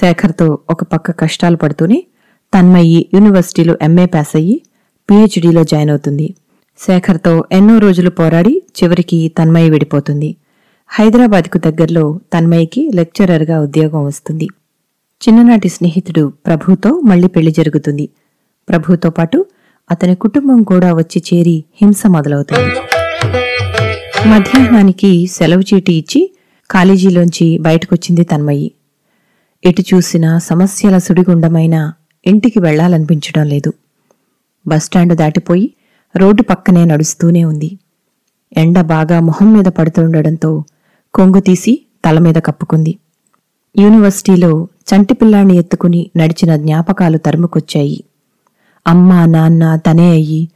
శేఖర్తో ఒక పక్క కష్టాలు పడుతూనే తన్మయ్యి యూనివర్సిటీలో ఎంఏ పాస్ అయ్యి పీహెచ్డీలో జాయిన్ అవుతుంది. శేఖర్తో ఎన్నో రోజులు పోరాడి చివరికి తన్మయ్య విడిపోతుంది. హైదరాబాద్కు దగ్గరలో తన్మయ్యకి లెక్చరర్గా ఉద్యోగం వస్తుంది. చిన్ననాటి స్నేహితుడు ప్రభుతో మళ్ళీ పెళ్ళి జరుగుతుంది. ప్రభుతో పాటు అతని కుటుంబం కూడా వచ్చి చేరి హింస మొదలవుతుంది. మధ్యాహ్నానికి సెలవు చీటి ఇచ్చి కాలేజీలోంచి బయటకొచ్చింది తన్మయ్యి. ఎటు చూసినా సమస్యల సుడిగుండమైన ఇంటికి వెళ్ళాలనిపించడం లేదు. బస్టాండ్ దాటిపోయి రోడ్డు పక్కనే నడుస్తూనే ఉంది. ఎండ బాగా మొహం మీద పడుతుండడంతో కొంగు తీసి తల మీద కప్పుకుంది. యూనివర్సిటీలో చంటిపిల్లాన్ని ఎత్తుకుని నడిచిన జ్ఞాపకాలు తరుముకొచ్చాయి. అమ్మా నాన్న తనే అయ్యి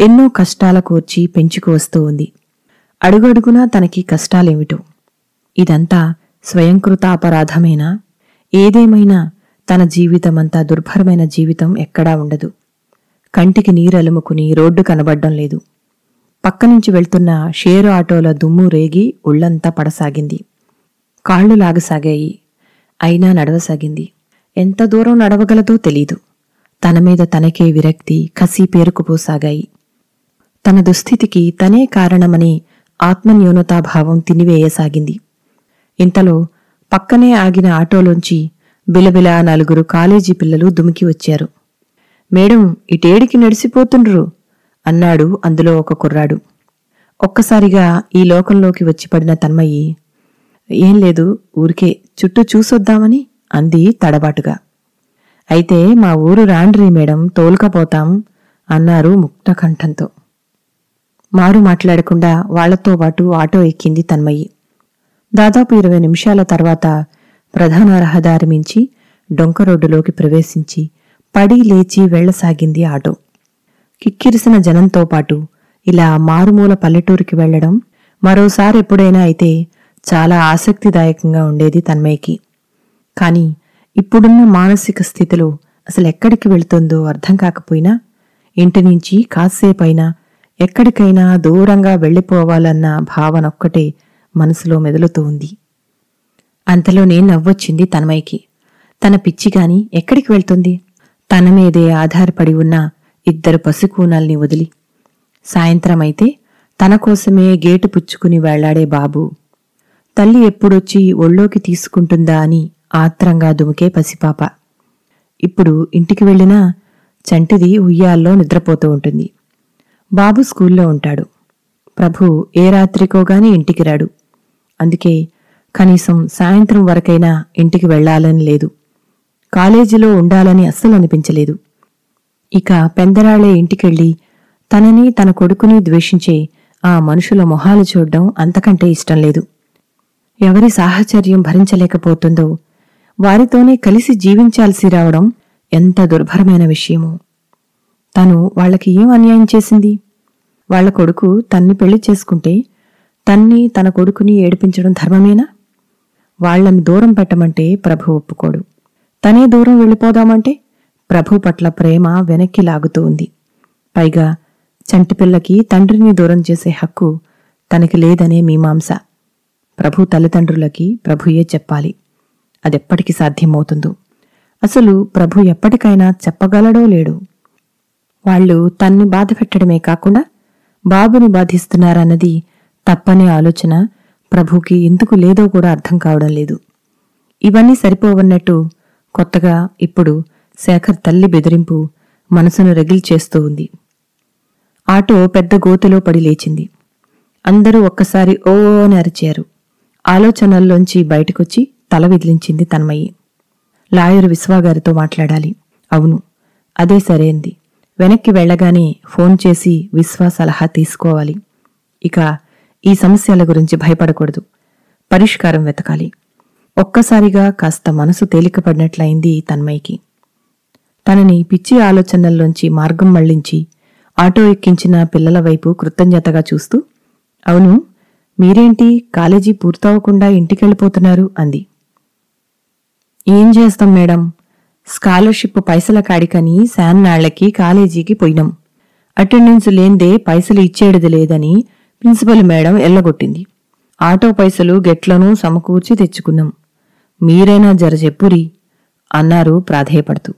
ఎన్నో కష్టాల కూర్చి పెంచుకు వస్తూ ఉంది. అడుగడుగునా తనకి కష్టాలేమిటో. ఇదంతా స్వయంకృత అపరాధమేనా ఏదేమైనా తన జీవితమంతా దుర్భరమైన జీవితం ఎక్కడా ఉండదు. కంటికి నీరలుముకుని రోడ్డు కనబడ్డం లేదు. పక్కనుంచి వెళ్తున్న షేరు ఆటోల దుమ్ము రేగి ఒళ్ళంతా పడసాగింది. కాళ్ళు లాగసాగాయి. అయినా నడవసాగింది. ఎంత దూరం నడవగలదో తెలీదు. తన మీద తనకే విరక్తి కసి పేరుకుపోసాగాయి. తన దుస్థితికి తనే కారణమని ఆత్మన్యూనతాభావం తినివేయసాగింది. ఇంతలో పక్కనే ఆగిన ఆటోలోంచి బిలబిలా నలుగురు కాలేజీ పిల్లలు దుమికి వచ్చారు. మేడం ఇటేడికి నడిసిపోతుండ్రు అన్నాడు అందులో ఒక కుర్రాడు. ఒక్కసారిగా ఈ లోకంలోకి వచ్చి పడిన తన్మయ్యి ఏం లేదు ఊరికే చుట్టూ చూసొద్దామని అంది తడబాటుగా. అయితే మా ఊరు రాండ్రి మేడం తోలుకపోతాం అన్నారు ముక్తకంఠంతో. మారు మాట్లాడకుండా వాళ్ళతో పాటు ఆటో ఎక్కింది తన్మయ్యి దాదాపు ఇరవై నిమిషాల తర్వాత ప్రధాన రహదారి మించి డొంక రోడ్డులోకి ప్రవేశించి పడి లేచి వెళ్ళసాగింది ఆటో. కిక్కిరిసిన జనంతో పాటు ఇలా మారుమూల పల్లెటూరికి వెళ్ళడం మరోసారి ఎప్పుడైనా అయితే చాలా ఆసక్తిదాయకంగా ఉండేది తన్మయ్యకి. కాని ఇప్పుడున్న మానసిక స్థితిలో అసలు ఎక్కడికి వెళుతుందో అర్థం కాకపోయినా ఇంటి నుంచి కాసేపైనా ఎక్కడికైనా దూరంగా వెళ్ళిపోవాలన్న భావనొక్కటే మనసులో మెదులుతూ ఉంది. అంతలోనే నవ్వొచ్చింది తన్మయ్యకి. తన పిచ్చిగాని ఎక్కడికి వెళ్తుంది? తన మీదే ఆధారపడి ఉన్న ఇద్దరు పసికూనల్ని వదిలి. సాయంత్రమైతే తన కోసమే గేటు పుచ్చుకుని వెళ్ళాడే బాబు. తల్లి ఎప్పుడొచ్చి ఒళ్ళోకి తీసుకుంటుందా అని ఆత్రంగా దుమికే పసిపాప. ఇప్పుడు ఇంటికి వెళ్ళినా చంటిది ఉయ్యాల్లో నిద్రపోతూ ఉంటుంది. బాబు స్కూల్లో ఉంటాడు. ప్రభు ఏ రాత్రికోగాని ఇంటికి రాడు. అందుకే కనీసం సాయంత్రం వరకైనా ఇంటికి వెళ్ళాలని లేదు. కాలేజీలో ఉండాలని అస్సలు అనిపించలేదు. ఇక పెందరాళ్ళే ఇంటికెళ్ళి తనని తన కొడుకుని ద్వేషించే ఆ మనుషుల మొహాలు చూడ్డం అంతకంటే ఇష్టం లేదు. ఎవరి సాహచర్యం భరించలేకపోతుందో వారితోనే కలిసి జీవించాల్సి రావడం ఎంత దుర్భరమైన విషయమో. తను వాళ్ళకి ఏం అన్యాయం చేసింది? వాళ్ళ కొడుకు తన్ని పెళ్ళి చేసుకుంటే తన్ని తన కొడుకుని ఏడిపించడం ధర్మమేనా? వాళ్ళను దూరం పెట్టమంటే ప్రభు ఒప్పుకోడు. తనే దూరం వెళ్ళిపోదామంటే ప్రభు పట్ల ప్రేమ వెనక్కి లాగుతూ ఉంది. పైగా చంటిపిల్లకి తండ్రిని దూరం చేసే హక్కు తనకి లేదనే మీమాంస. ప్రభు తల్లిదండ్రులకి ప్రభుయే చెప్పాలి. అదెప్పటికి సాధ్యమవుతుందో. అసలు ప్రభు ఎప్పటికైనా చెప్పగలడో లేడు. వాళ్ళు తన్ని బాధపెట్టడమే కాకుండా బాబుని బాధిస్తున్నారన్నది తప్పనే ఆలోచన ప్రభుకి ఎందుకు లేదో కూడా అర్థం కావడం లేదు. ఇవన్నీ సరిపోవన్నట్టు కొత్తగా ఇప్పుడు శేఖర్ తల్లి బెదిరింపు మనసును రగిల్చేస్తూ ఉంది. ఆటో పెద్ద గోతులో పడి లేచింది. అందరూ ఒక్కసారి ఓ అని అరిచారు. ఆలోచనల్లోంచి బయటకొచ్చి తల విదిలించింది తన్మయ్యి లాయరు విశ్వాగారితో మాట్లాడాలి. అవును అదే సరైంది వెనక్కి వెళ్ళగానే ఫోన్ చేసి విశ్వా సలహా తీసుకోవాలి. ఇక ఈ సమస్యల గురించి భయపడకూడదు. పరిష్కారం వెతకాలి. ఒక్కసారిగా కాస్త మనసు తేలికపడినట్లయింది తన్మయ్యకి. తనని పిచ్చి ఆలోచనల్లోంచి మార్గం మళ్ళించి ఆటో ఎక్కించిన పిల్లల వైపు కృతజ్ఞతగా చూస్తూ అవును మీరేంటి కాలేజీ పూర్తవకుండా ఇంటికెళ్ళిపోతున్నారు? అంది. ఏం చేస్తాం మేడం? స్కాలర్షిప్ పైసల కాడికని శాన్నాళ్ళకి కాలేజీకి పోయినాం. అటెండెన్స్ లేందే పైసలు ఇచ్చేటిది లేదని ప్రిన్సిపల్ మేడం ఎల్లగొట్టింది. ఆటో పైసలు గెట్లను సమకూర్చి తెచ్చుకున్నాం. మీరైనా జర చెప్పురి అన్నారు ప్రాధేయపడుతూ.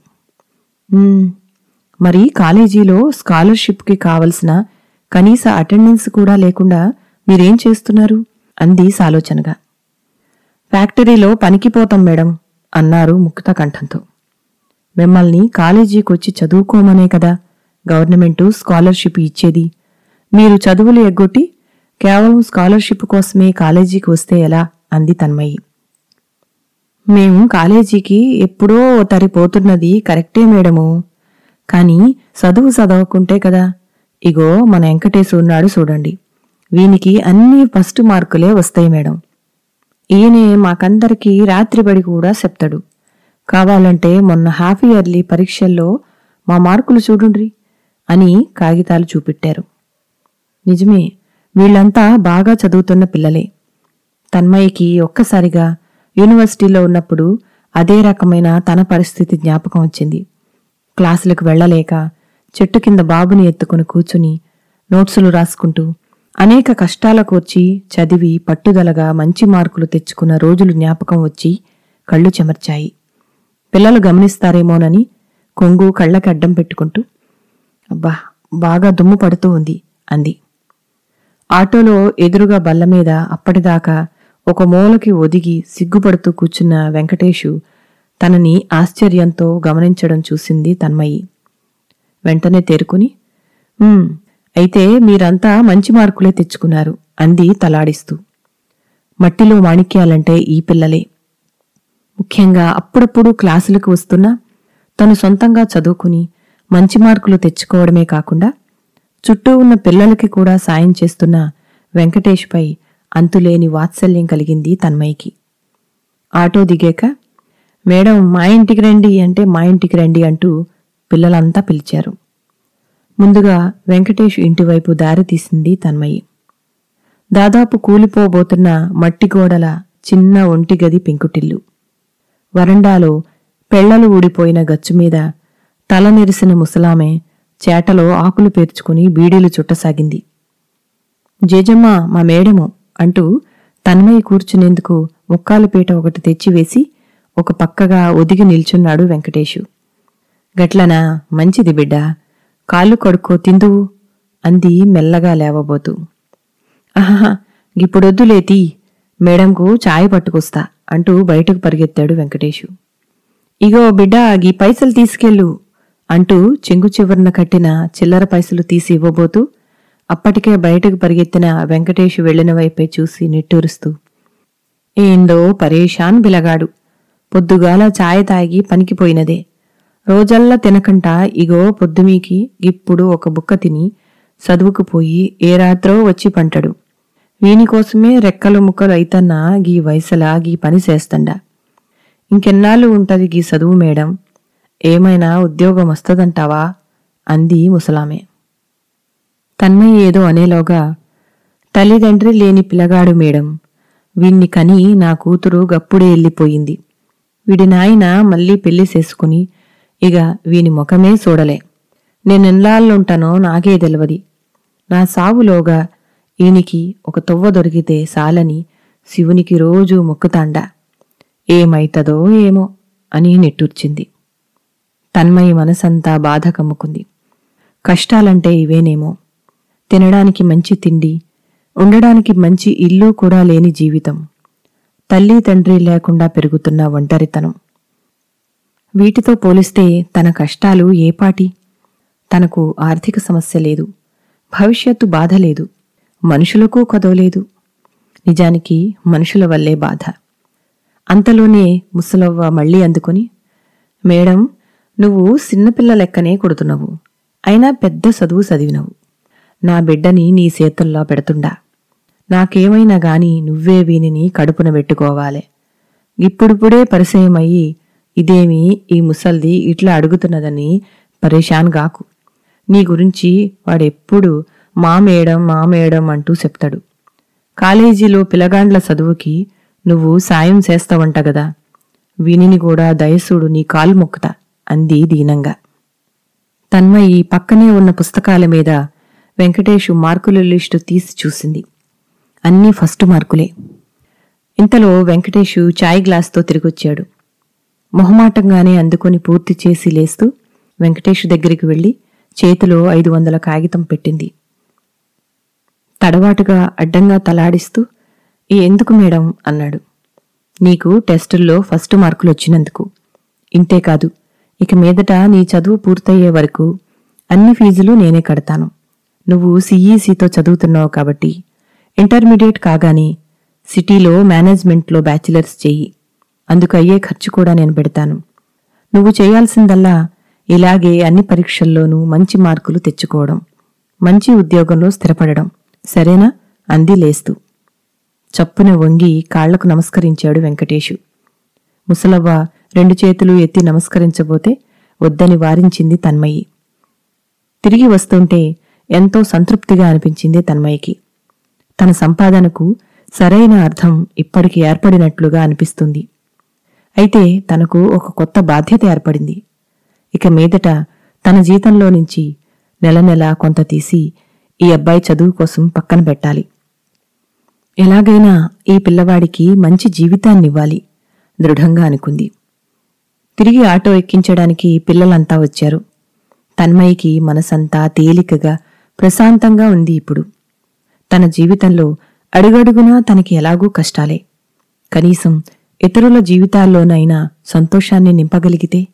మరి కాలేజీలో స్కాలర్షిప్కి కావలసిన కనీస అటెండెన్స్ కూడా లేకుండా మీరేం చేస్తున్నారు? అంది సాలోచనగా. ఫ్యాక్టరీలో పనికిపోతాం మేడం అన్నారు ముక్త కంఠంతో. మిమ్మల్ని కాలేజీకొచ్చి చదువుకోమనే కదా గవర్నమెంటు స్కాలర్షిప్ ఇచ్చేది. మీరు చదువులు ఎగ్గొట్టి కేవలం స్కాలర్షిప్ కోసమే కాలేజీకి వస్తే ఎలా? అంది తన్మయి. మేము కాలేజీకి ఎప్పుడో తరిపోతున్నది కరెక్టే మేడము. కాని చదువు చదవకుంటే కదా. ఇగో మన వెంకటేశు ఉన్నాడు చూడండి. వీనికి అన్ని ఫస్ట్ మార్కులే వస్తాయి మేడం. ఈయనే మాకందరికీ రాత్రిబడి కూడా చెప్తాడు. కావాలంటే మొన్న హాఫ్ ఇయర్లీ పరీక్షల్లో మా మార్కులు చూడుండ్రి అని కాగితాలు చూపెట్టారు. నిజమే వీళ్ళంతా బాగా చదువుతున్న పిల్లలే. తన్మయ్యకి ఒక్కసారిగా యూనివర్సిటీలో ఉన్నప్పుడు అదే రకమైన తన పరిస్థితి జ్ఞాపకం వచ్చింది. క్లాసులకు వెళ్ళలేక చెట్టు కింద బాబుని ఎత్తుకుని కూర్చుని నోట్సులు రాసుకుంటూ అనేక కష్టాల కూర్చి చదివి పట్టుదలగా మంచి మార్కులు తెచ్చుకున్న రోజులు జ్ఞాపకం వచ్చి కళ్ళు చెమర్చాయి. పిల్లలు గమనిస్తారేమోనని కొంగు కళ్ళకి అడ్డం పెట్టుకుంటూ అబ్బా బాగా దుమ్ము పడుతూ ఉంది అంది. ఆటోలో ఎదురుగా బల్ల మీద అప్పటిదాకా ఒక మూలకి ఒదిగి సిగ్గుపడుతూ కూర్చున్న వెంకటేషు తనని ఆశ్చర్యంతో గమనించడం చూసింది తన్మయి. వెంటనే తేరుకుని అయితే మీరంతా మంచి మార్కులే తెచ్చుకున్నారు అంది తలాడిస్తూ. మట్టిలో మాణిక్యాలంటే ఈ పిల్లలే. ముఖ్యంగా అప్పుడప్పుడు క్లాసులకు వస్తున్నా తను సొంతంగా చదువుకుని మంచి మార్కులు తెచ్చుకోవడమే కాకుండా చుట్టూ ఉన్న పిల్లలకి కూడా సాయం చేస్తున్న వెంకటేష్పై అంతులేని వాత్సల్యం కలిగింది తన్మయ్యకి. ఆటో దిగాక మేడం మా ఇంటికి రండి అంటే మా ఇంటికి రండి అంటూ పిల్లలంతా పిలిచారు. ముందుగా వెంకటేష్ ఇంటివైపు దారి తీసింది తన్మయ్యి. దాదాపు కూలిపోబోతున్న మట్టి గోడల చిన్న ఒంటిగది పెంకుటిల్లు. వరండాలో పెళ్ళలు ఊడిపోయిన గచ్చుమీద తల నిరిసిన ముసలామె చేటలో ఆకులు పేర్చుకుని బీడీలు చుట్టసాగింది. జేజమ్మ మా మేడము అంటూ తన్మయ్య కూర్చునేందుకు ముక్కాలుపీట ఒకటి తెచ్చివేసి ఒక పక్కగా ఒదిగి నిల్చున్నాడు వెంకటేషు గట్లనా మంచిది బిడ్డ కాళ్ళు కడుక్కో తిందువు అంది మెల్లగా లేవబోతూ. ఆహా ఇప్పుడొద్దులేతి మేడంకు చాయ్ పట్టుకొస్తా అంటూ బయటకు పరిగెత్తాడు వెంకటేషు ఇగో బిడ్డ గీ పైసలు తీసుకెళ్ళు అంటూ చెంగు చివరన కట్టిన చిల్లర పైసలు తీసి ఇవ్వబోతూ అప్పటికే బయటకు పరిగెత్తిన వెంకటేష్ వెళ్ళిన వైపే చూసి నిట్టూరుస్తూ ఏందో పరేషాన్ బిలగాడు పొద్దుగాల చాయ్ తాగి పనికిపోయినదే. రోజల్లా తినకంట ఇగో పొద్దుమీకి ఇప్పుడు ఒక బుక్క తిని చదువుకుపోయి ఏ రాత్రో వచ్చి పంటడు. వీనికోసమే రెక్కలు ముక్కలు అయితన్నా గీ వయసలా గీ పని చేస్తండా. ఇంకెన్నాళ్ళు ఉంటది గీ చదువు మేడం? ఏమైనా ఉద్యోగం వస్తుందంటావా? అంది ముసలామె. తన్మయ్య ఏదో అనేలోగా తల్లిదండ్రి లేని పిల్లగాడు మేడం వీణ్ణి కని నా కూతురు గప్పుడే వెళ్ళిపోయింది వీడి నాయన మళ్ళీ పెళ్ళి చేసుకుని ఇక వీని ముఖమే చూడలే. నేనెన్లాళ్ళుంటానో నాకే తెలవది. నా సావులోగా ఈయనికి ఒక తొవ్వ దొరికితే సాలని శివునికి రోజూ మొక్కుతాండా. ఏమైతదో ఏమో అని నిట్టూర్చింది. తన్మయి మనసంతా బాధ కమ్ముకుంది కష్టాలంటే ఇవేనేమో. తినడానికి మంచి తిండి ఉండడానికి మంచి ఇల్లు కూడా లేని జీవితం. తల్లి తండ్రి లేకుండా పెరుగుతున్న ఒంటరితనం. వీటితో పోలిస్తే తన కష్టాలు ఏపాటి తనకు ఆర్థిక సమస్య లేదు భవిష్యత్తు బాధ లేదు మనుషులకు కదోలేదు నిజానికి మనుషుల వల్లే బాధ. అంతలోనే ముసలవ్వ మళ్ళీ అందుకొని మేడం నువ్వు చిన్నపిల్ల లెక్కనే కొడుతున్నావు. అయినా పెద్ద చదువు చదివినవు. నా బిడ్డని నీ చేతుల్లో పెడుతుండా. నాకేమైనా గాని నువ్వే వీనిని కడుపున పెట్టుకోవాలే. ఇప్పుడిప్పుడే పరిచయమయ్యి ఇదేమి ఈ ముసల్ది ఇట్లా అడుగుతున్నదని పరేషాన్ గాకు. నీ గురించి వాడెప్పుడు మా మేడం మా మేడం అంటూ చెప్తాడు. కాలేజీలో పిలగాండ్ల చదువుకి నువ్వు సాయం చేస్తావంట గదా. వినిని కూడా దయసుడు నీ కాలు మొక్కుతా. అంది దీనంగా. తన్మయి పక్కనే ఉన్న పుస్తకాల మీద వెంకటేషు మార్కుల లిస్టు తీసి చూసింది. అన్నీ ఫస్ట్ మార్కులే. ఇంతలో వెంకటేషు చాయ్ గ్లాస్తో తిరిగొచ్చాడు. మొహమాటంగానే అందుకొని పూర్తి చేసి లేస్తూ వెంకటేషు దగ్గరికి వెళ్ళి చేతిలో ఐదు వందల కాగితం పెట్టింది. తడవాటుగా అడ్డంగా తలాడిస్తూ ఈ ఎందుకు మేడం? అన్నాడు. నీకు టెస్టుల్లో ఫస్ట్ మార్కులు వచ్చినందుకు ఇంతేకాదు ఇక మీదట నీ చదువు పూర్తయ్యే వరకు అన్ని ఫీజులు నేనే కడతాను. నువ్వు సిఈసితో చదువుతున్నావు కాబట్టి ఇంటర్మీడియట్ కాగానే సిటీలో మేనేజ్మెంట్లో బ్యాచిలర్స్ చెయ్యి అందుకు అయ్యే ఖర్చు కూడా నేను పెడతాను. నువ్వు చేయాల్సిందల్లా ఇలాగే అన్ని పరీక్షల్లోనూ మంచి మార్కులు తెచ్చుకోవడం మంచి ఉద్యోగంలో స్థిరపడడం. సరేనా? అంది లేస్తూ. చప్పున వంగి కాళ్ళకు నమస్కరించాడు వెంకటేషు ముసలవ్వ రెండు చేతులు ఎత్తి నమస్కరించబోతే వద్దని వారించింది తన్మయి. తిరిగి వస్తుంటే ఎంతో సంతృప్తిగా అనిపించింది తన్మయికి. తన సంపాదనకు సరైన అర్థం ఇప్పటికి ఏర్పడినట్లుగా అనిపిస్తుంది. అయితే తనకు ఒక కొత్త బాధ్యత ఏర్పడింది. ఇక మీదట తన జీతంలో నుంచి నెల నెల కొంత తీసి ఈ అబ్బాయి చదువు కోసం పక్కన పెట్టాలి. ఎలాగైనా ఈ పిల్లవాడికి మంచి జీవితాన్నివ్వాలి దృఢంగా అనుకుంది. తిరిగి ఆటో ఎక్కించడానికి పిల్లలంతా వచ్చారు. తన్మయికి మనసంతా తేలికగా ప్రశాంతంగా ఉంది ఇప్పుడు. తన జీవితంలో అడుగడుగునా తనకి ఎలాగూ కష్టాలే. కనీసం ఇతరుల జీవితాల్లోనైనా సంతోషాన్ని నింపగలిగితే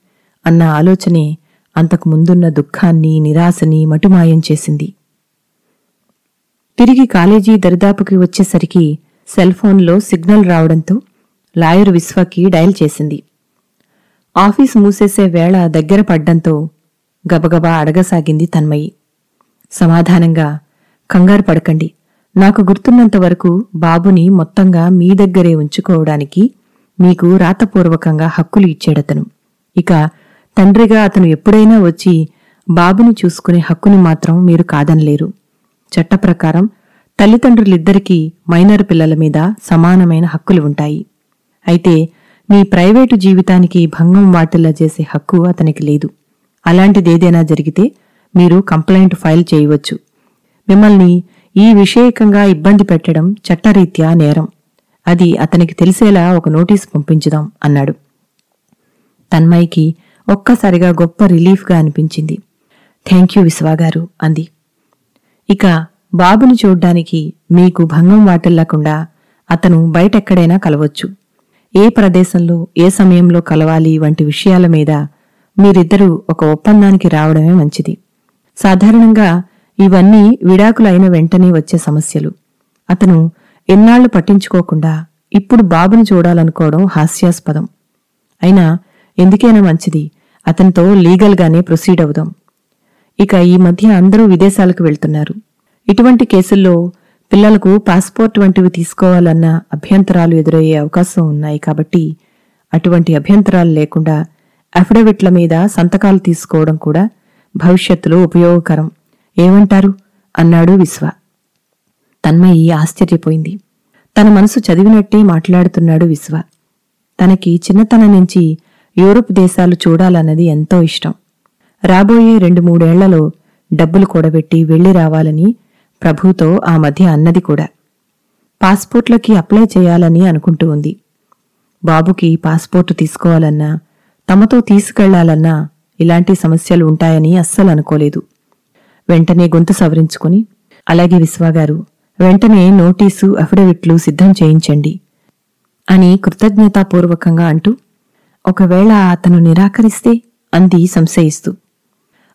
అన్న ఆలోచనే అంతకు ముందున్న దుఃఖాన్ని నిరాశని మటుమాయం చేసింది. తిరిగి కాలేజీ దరిదాపుకి వచ్చేసరికి సెల్ ఫోన్లో సిగ్నల్ రావడంతో లాయర్ విశ్వకి డయల్ చేసింది. ఆఫీస్ మూసేసే వేళ దగ్గర పడ్డంతో గబగబా అడగసాగింది తన్మయి. సమాధానంగా కంగారు పడకండి. నాకు గుర్తున్నంత వరకు బాబుని మొత్తంగా మీ దగ్గరే ఉంచుకోవడానికి మీకు రాతపూర్వకంగా హక్కులు ఇచ్చాడతను. ఇక తండ్రిగా అతను ఎప్పుడైనా వచ్చి బాబుని చూసుకునే హక్కుని మాత్రం మీరు కాదనలేరు. చట్ట ప్రకారం తల్లిదండ్రులిద్దరికీ మైనర్ పిల్లల మీద సమానమైన హక్కులు ఉంటాయి. అయితే మీ ప్రైవేటు జీవితానికి భంగం వాటిల్లా చేసే హక్కు అతనికి లేదు. అలాంటిదేదైనా జరిగితే మీరు కంప్లైంట్ ఫైల్ చేయవచ్చు. మిమ్మల్ని ఈ విషయకంగా ఇబ్బంది పెట్టడం చట్టరీత్యా నేరం. అది అతనికి తెలిసేలా ఒక నోటీసు పంపించుదాం అన్నాడు. తన్మయికి ఒక్కసారిగా గొప్ప రిలీఫ్గా అనిపించింది. థ్యాంక్ యూ విశ్వాగారు అంది. ఇక బాబుని చూడ్డానికి మీకు భంగం వాటిల్లకుండా అతను బయటెక్కడైనా కలవచ్చు. ఏ ప్రదేశంలో ఏ సమయంలో కలవాలి వంటి విషయాల మీద మీరిద్దరూ ఒక ఒప్పందానికి రావడమే మంచిది. సాధారణంగా ఇవన్నీ విడాకులైన వెంటనే వచ్చే సమస్యలు. అతను ఎన్నాళ్ళు పట్టించుకోకుండా ఇప్పుడు బాబుని చూడాలనుకోవడం హాస్యాస్పదం. అయినా ఎందుకైనా మంచిది అతనితో లీగల్గానే ప్రొసీడ్ అవుదాం. ఇక ఈ మధ్య అందరూ విదేశాలకు వెళ్తున్నారు. ఇటువంటి కేసుల్లో పిల్లలకు పాస్పోర్ట్ వంటివి తీసుకోవాలన్న అభ్యంతరాలు ఎదురయ్యే అవకాశం ఉన్నాయి కాబట్టి అటువంటి అభ్యంతరాలు లేకుండా అఫిడవిట్ల మీద సంతకాలు తీసుకోవడం కూడా భవిష్యత్తులో ఉపయోగకరం. ఏమంటారు? అన్నాడు విశ్వ. తన్మయి ఆశ్చర్యపోయింది. తన మనసు చదివినట్టే మాట్లాడుతున్నాడు విశ్వ. తనకి చిన్నతనం నుంచి యూరోప్ దేశాలు చూడాలన్నది ఎంతో ఇష్టం. రాబోయే రెండు మూడేళ్ళలో డబ్బులు కూడబెట్టి వెళ్ళి రావాలని ప్రభుతో ఆ మధ్య అన్నది కూడా. పాస్పోర్ట్లకి అప్లై చేయాలని అనుకుంటూ ఉంది. బాబుకి పాస్పోర్టు తీసుకోవాలన్నా తమతో తీసుకెళ్ళాలన్నా ఇలాంటి సమస్యలు ఉంటాయని అస్సలు అనుకోలేదు. వెంటనే గొంతు సవరించుకుని అలాగే విశ్వాగారు వెంటనే నోటీసు అఫిడవిట్లు సిద్ధం చేయించండి అని కృతజ్ఞతాపూర్వకంగా అంటూ ఒకవేళ అతను నిరాకరిస్తే అంది సంశయిస్తూ.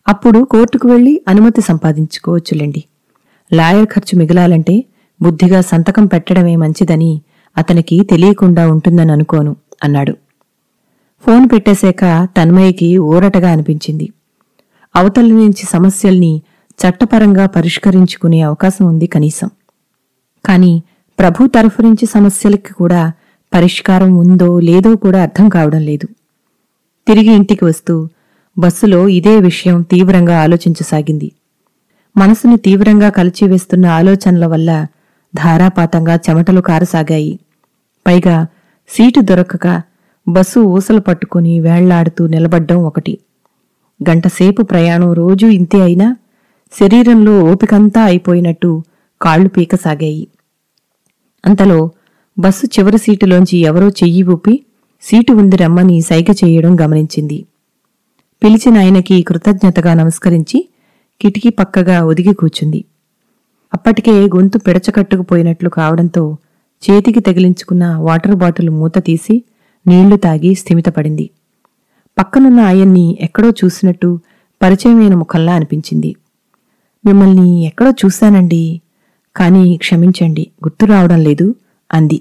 అప్పుడు కోర్టుకు వెళ్ళి అనుమతి సంపాదించుకోవచ్చులేండి. లాయర్ ఖర్చు మిగలాలంటే బుద్ధిగా సంతకం పెట్టడమే మంచిదని అతనికి తెలియకుండా ఉంటుందని అనుకోను అన్నాడు. ఫోన్ పెట్టేశాక తన్మయ్యకి ఊరటగా అనిపించింది. అవతల నుంచి సమస్యల్ని చట్టపరంగా పరిష్కరించుకునే అవకాశం ఉంది కనీసం. కాని ప్రభు తరఫు నుంచి సమస్యలకి కూడా పరిష్కారం ఉందో లేదో కూడా అర్థం కావడం లేదు. తిరిగి ఇంటికి వస్తూ బస్సులో ఇదే విషయం తీవ్రంగా ఆలోచించసాగింది. మనసుని తీవ్రంగా కలిచివేస్తున్న ఆలోచనల వల్ల ధారాపాతంగా చెమటలు కారసాగాయి. పైగా సీటు దొరకక బస్సు ఊసలు పట్టుకుని వేళ్ళాడుతూ నిలబడ్డం ఒకటి. గంటసేపు ప్రయాణం రోజూ ఇంతే అయినా శరీరంలో ఓపికంతా అయిపోయినట్టు కాళ్ళు పీకసాగాయి. అంతలో బస్సు చివరి సీటులోంచి ఎవరో చెయ్యి ఊపి సీటు ఉంది రమ్మని సైగ చేయడం గమనించింది. పిలిచిన ఆయనకి కృతజ్ఞతగా నమస్కరించి కిటికీ పక్కగా ఒదిగి కూర్చుంది. అప్పటికే గొంతు పిడచకట్టుకుపోయినట్లు కావడంతో చేతికి తగిలించుకున్న వాటర్ బాటిల్ మూత తీసి నీళ్ళు తాగి స్థిమితపడింది. పక్కనున్న ఆయన్ని ఎక్కడో చూసినట్టు పరిచయమైన ముఖంలా అనిపించింది. మిమ్మల్ని ఎక్కడో చూశానండి కానీ క్షమించండి గుర్తు రావడం లేదు అంది.